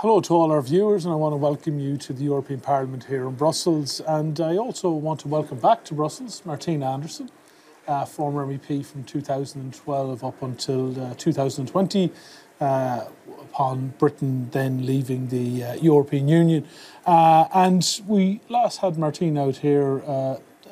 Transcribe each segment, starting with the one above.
Hello to all our viewers, and I want to welcome you to the European Parliament here in Brussels. And I also want to welcome back to Brussels Martina Anderson, uh, former MEP from 2012 up until uh, 2020, uh, upon Britain then leaving the uh, European Union. Uh, and we last had Martina out here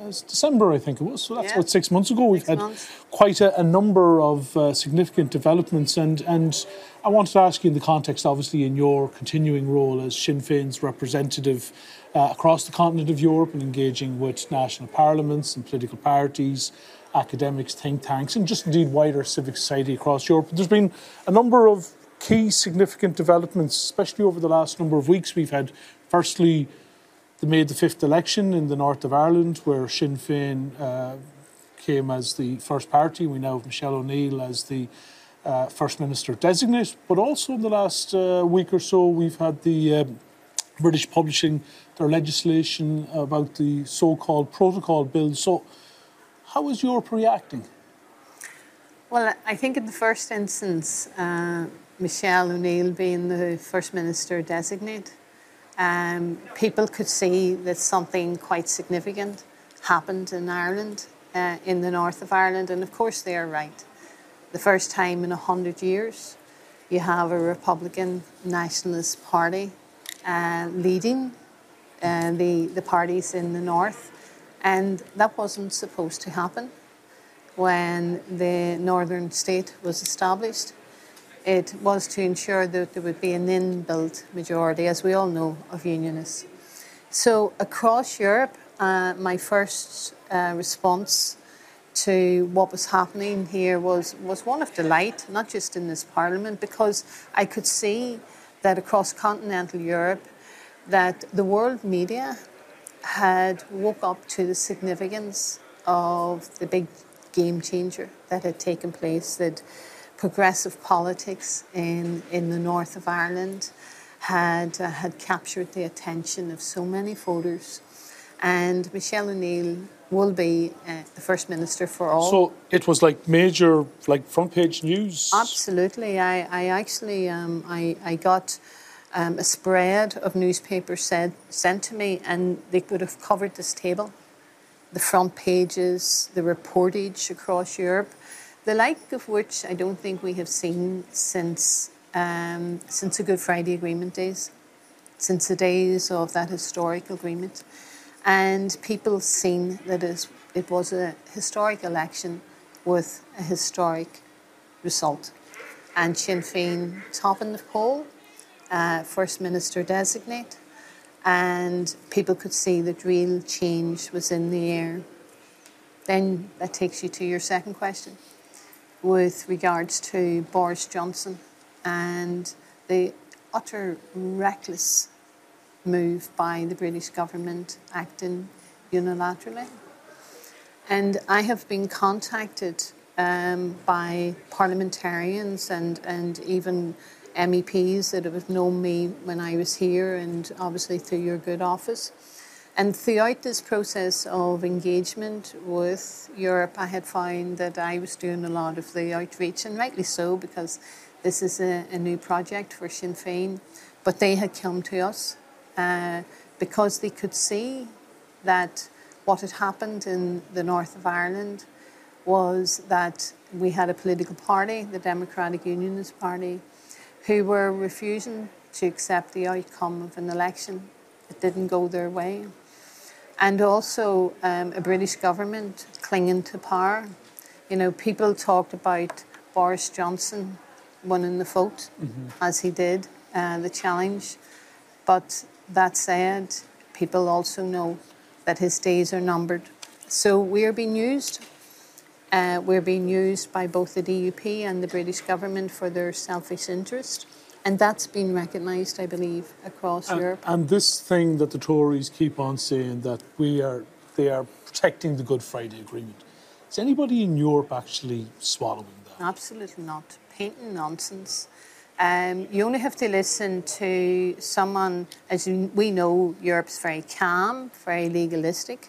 uh, December, I think it was. So that's yeah. about six months ago. We've had months. quite a, a, number of uh, significant developments, and and I wanted to ask you in the context, obviously, in your continuing role as Sinn Féin's representative uh, across the continent of Europe and engaging with national parliaments and political parties. Academics, think tanks, and just indeed wider civic society across Europe. There's been a number of key significant developments, especially over the last number of weeks. We've had, firstly, the May the 5th election in the north of Ireland, where Sinn Féin uh, came as the first party. We now have Michelle O'Neill as the uh, First Minister designate. But also in the last uh, week or so, we've had the um, British publishing their legislation about the so called protocol bill. So, how is Europe reacting? Well, I think in the first instance, uh, Michelle O'Neill being the First Minister designate, um, people could see that something quite significant happened in Ireland, uh, in the north of Ireland, and of course they are right. The first time in a hundred years, you have a Republican Nationalist Party uh, leading uh, the the parties in the north, and that wasn't supposed to happen when the northern state was established it was to ensure that there would be an inbuilt majority, as we all know, of unionists. So across Europe, uh, my first uh, response to what was happening here was, was one of delight, not just in this parliament, because I could see that across continental Europe, that the world media had woke up to the significance of the big game changer that had taken place, that progressive politics in, in the north of Ireland had, uh, had captured the attention of so many voters. And Michelle O'Neill will be uh, the First Minister for all. So it was like major, like front page news? Absolutely. I, I actually um, I, I got um, a spread of newspapers said, sent to me, and they would have covered this table. The front pages, the reportage across Europe the like of which I don't think we have seen since um, since the Good Friday Agreement days, since the days of that historic agreement, and people seen that it was a historic election with a historic result, and Sinn Féin top in the poll, uh, First Minister designate, and people could see that real change was in the air. Then that takes you to your second question with regards to Boris Johnson and the utter reckless move by the British government acting unilaterally. And I have been contacted um, by parliamentarians and, and even MEPs that have known me when I was here and obviously through your good office and throughout this process of engagement with Europe, I had found that I was doing a lot of the outreach, and rightly so, because this is a, a new project for Sinn Féin. But they had come to us uh, because they could see that what had happened in the north of Ireland was that we had a political party, the Democratic Unionist Party, who were refusing to accept the outcome of an election. It didn't go their way and also um, a British government clinging to power. You know, people talked about Boris Johnson winning the vote, mm-hmm. as he did, uh, the challenge. But that said, people also know that his days are numbered. So we are being used. Uh, we're being used by both the DUP and the British government for their selfish interest. And that's been recognised, I believe, across and, Europe. And this thing that the Tories keep on saying that we are they are protecting the Good Friday Agreement. Is anybody in Europe actually swallowing that? Absolutely not. Painting nonsense. Um, you only have to listen to someone, as we know, Europe's very calm, very legalistic,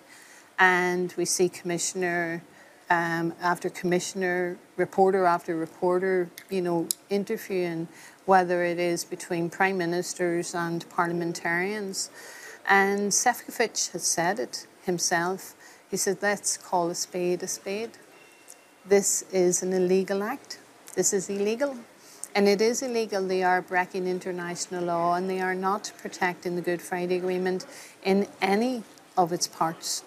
and we see Commissioner um, after commissioner, reporter after reporter, you know, interviewing whether it is between prime ministers and parliamentarians. And Sefcovic has said it himself. He said, let's call a spade a spade. This is an illegal act. This is illegal. And it is illegal. They are breaking international law and they are not protecting the Good Friday Agreement in any of its parts.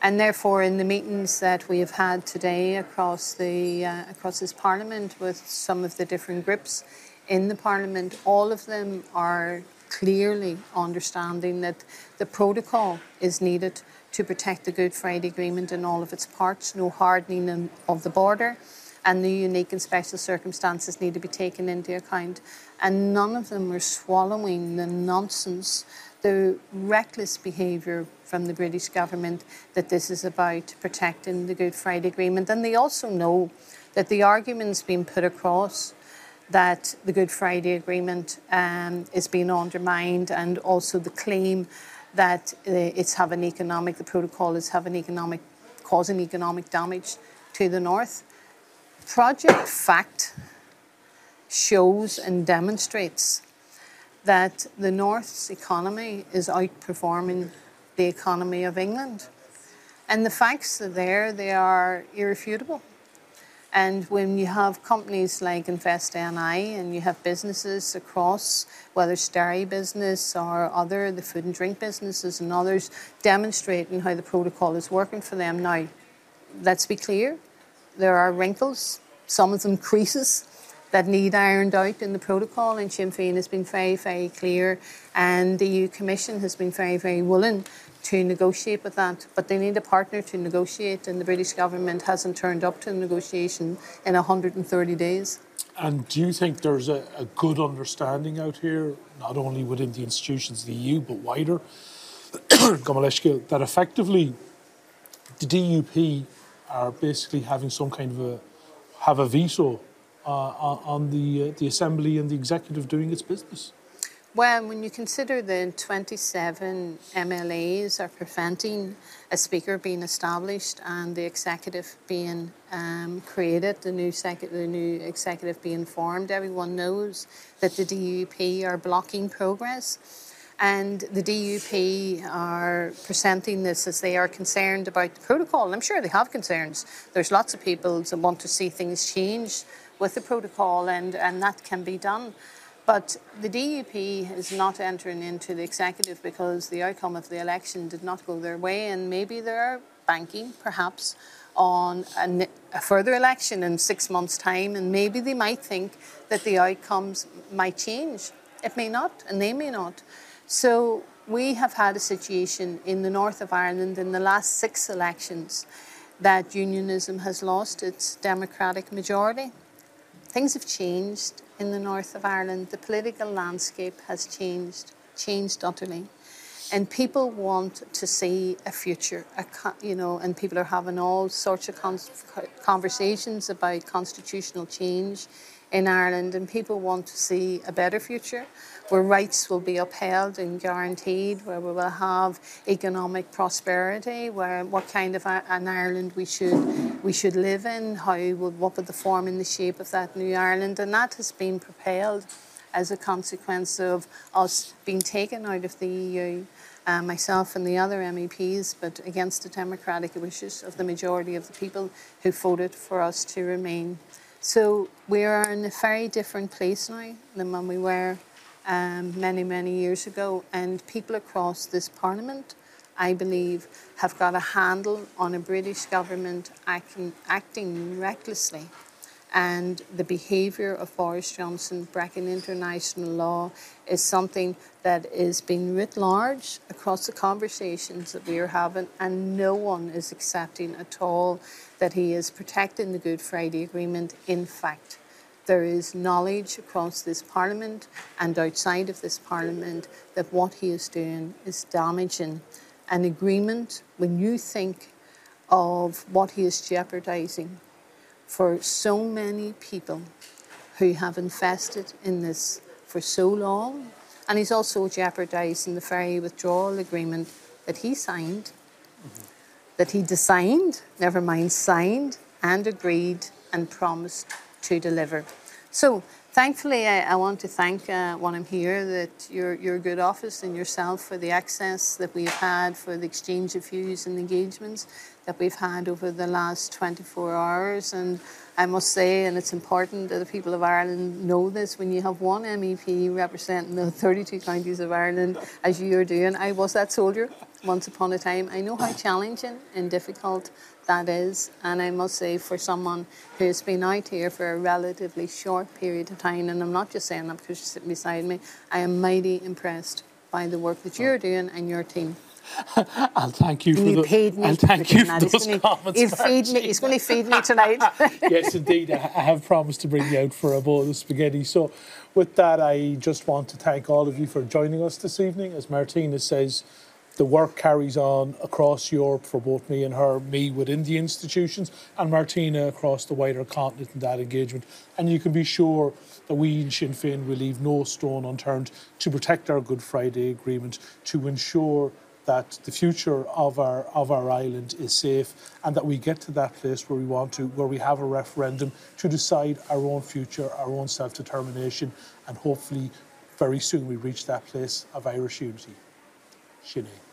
And therefore, in the meetings that we have had today across the uh, across this Parliament with some of the different groups in the Parliament, all of them are clearly understanding that the protocol is needed to protect the Good Friday Agreement in all of its parts, no hardening of the border, and the unique and special circumstances need to be taken into account. And none of them are swallowing the nonsense, the reckless behaviour from the British government that this is about protecting the Good Friday Agreement. And they also know that the arguments being put across that the Good Friday Agreement um, is being undermined, and also the claim that uh, it's having economic, the protocol is having economic, causing economic damage to the north. Project Fact shows and demonstrates that the north's economy is outperforming the economy of England. And the facts are there, they are irrefutable. And when you have companies like Invest NI and you have businesses across, whether it's dairy business or other, the food and drink businesses and others, demonstrating how the protocol is working for them. Now, let's be clear, there are wrinkles, some of them creases that need ironed out in the protocol, and Sinn Féin has been very, very clear, and the EU Commission has been very, very willing to negotiate with that, but they need a partner to negotiate, and the British government hasn't turned up to the negotiation in 130 days. And do you think there's a, a good understanding out here, not only within the institutions of the EU, but wider, that effectively the DUP are basically having some kind of a have a veto on the uh, the assembly and the executive doing its business? Well, when you consider the 27 MLAs are preventing a speaker being established and the executive being um, created, the new, sec- the new executive being formed, everyone knows that the DUP are blocking progress. And the DUP are presenting this as they are concerned about the protocol. I'm sure they have concerns. There's lots of people that want to see things change with the protocol, and, and that can be done. But the DUP is not entering into the executive because the outcome of the election did not go their way, and maybe they're banking, perhaps, on a, a, further election in six months' time, and maybe they might think that the outcomes might change. It may not, and they may not. So we have had a situation in the north of Ireland in the last six elections that unionism has lost its democratic majority. Things have changed in the north of Ireland. The political landscape has changed, changed utterly. And people want to see a future, a, you know, and people are having all sorts of conversations about constitutional change in Ireland, and people want to see a better future where rights will be upheld and guaranteed, where we will have economic prosperity, where what kind of an Ireland we should we should live in, how would what would the form and the shape of that new Ireland, and that has been propelled as a consequence of us being taken out of the EU. Uh, myself and the other MEPs, but against the democratic wishes of the majority of the people who voted for us to remain. So we are in a very different place now than when we were um, many, many years ago. And people across this parliament, I believe, have got a handle on a British government acting, acting recklessly. And the behaviour of Boris Johnson breaking international law is something that is being writ large across the conversations that we are having, and no one is accepting at all that he is protecting the Good Friday Agreement. In fact, there is knowledge across this Parliament and outside of this Parliament that what he is doing is damaging an agreement when you think of what he is jeopardising for so many people who have invested in this for so long. And he's also jeopardising the very withdrawal agreement that he signed. Mm-hmm that he designed, never mind signed, and agreed and promised to deliver. So, thankfully, I, I want to thank uh, when I'm here that your, your good office and yourself for the access that we've had, for the exchange of views and engagements that we've had over the last 24 hours. And I must say, and it's important that the people of Ireland know this, when you have one MEP representing the 32 counties of Ireland, as you are doing, I was that soldier once upon a time. I know how challenging and difficult that is. And I must say, for someone who's been out here for a relatively short period of time, and I'm not just saying that because you're sitting beside me, I am mighty impressed by the work that you're doing and your team. I'll thank you for you the, paid me. I'll thank you for those gonna- comments. He'll feed me. He's going to feed me tonight. yes, indeed. I I have promised to bring you out for a bowl of spaghetti. So, with that, I just want to thank all of you for joining us this evening. As Martina says, the work carries on across Europe for both me and her, me within the institutions, and Martina across the wider continent in that engagement. And you can be sure that we in Sinn Féin will leave no stone unturned to protect our Good Friday Agreement, to ensure that the future of our of our island is safe and that we get to that place where we want to where we have a referendum to decide our own future our own self-determination and hopefully very soon we reach that place of Irish unity Sinead.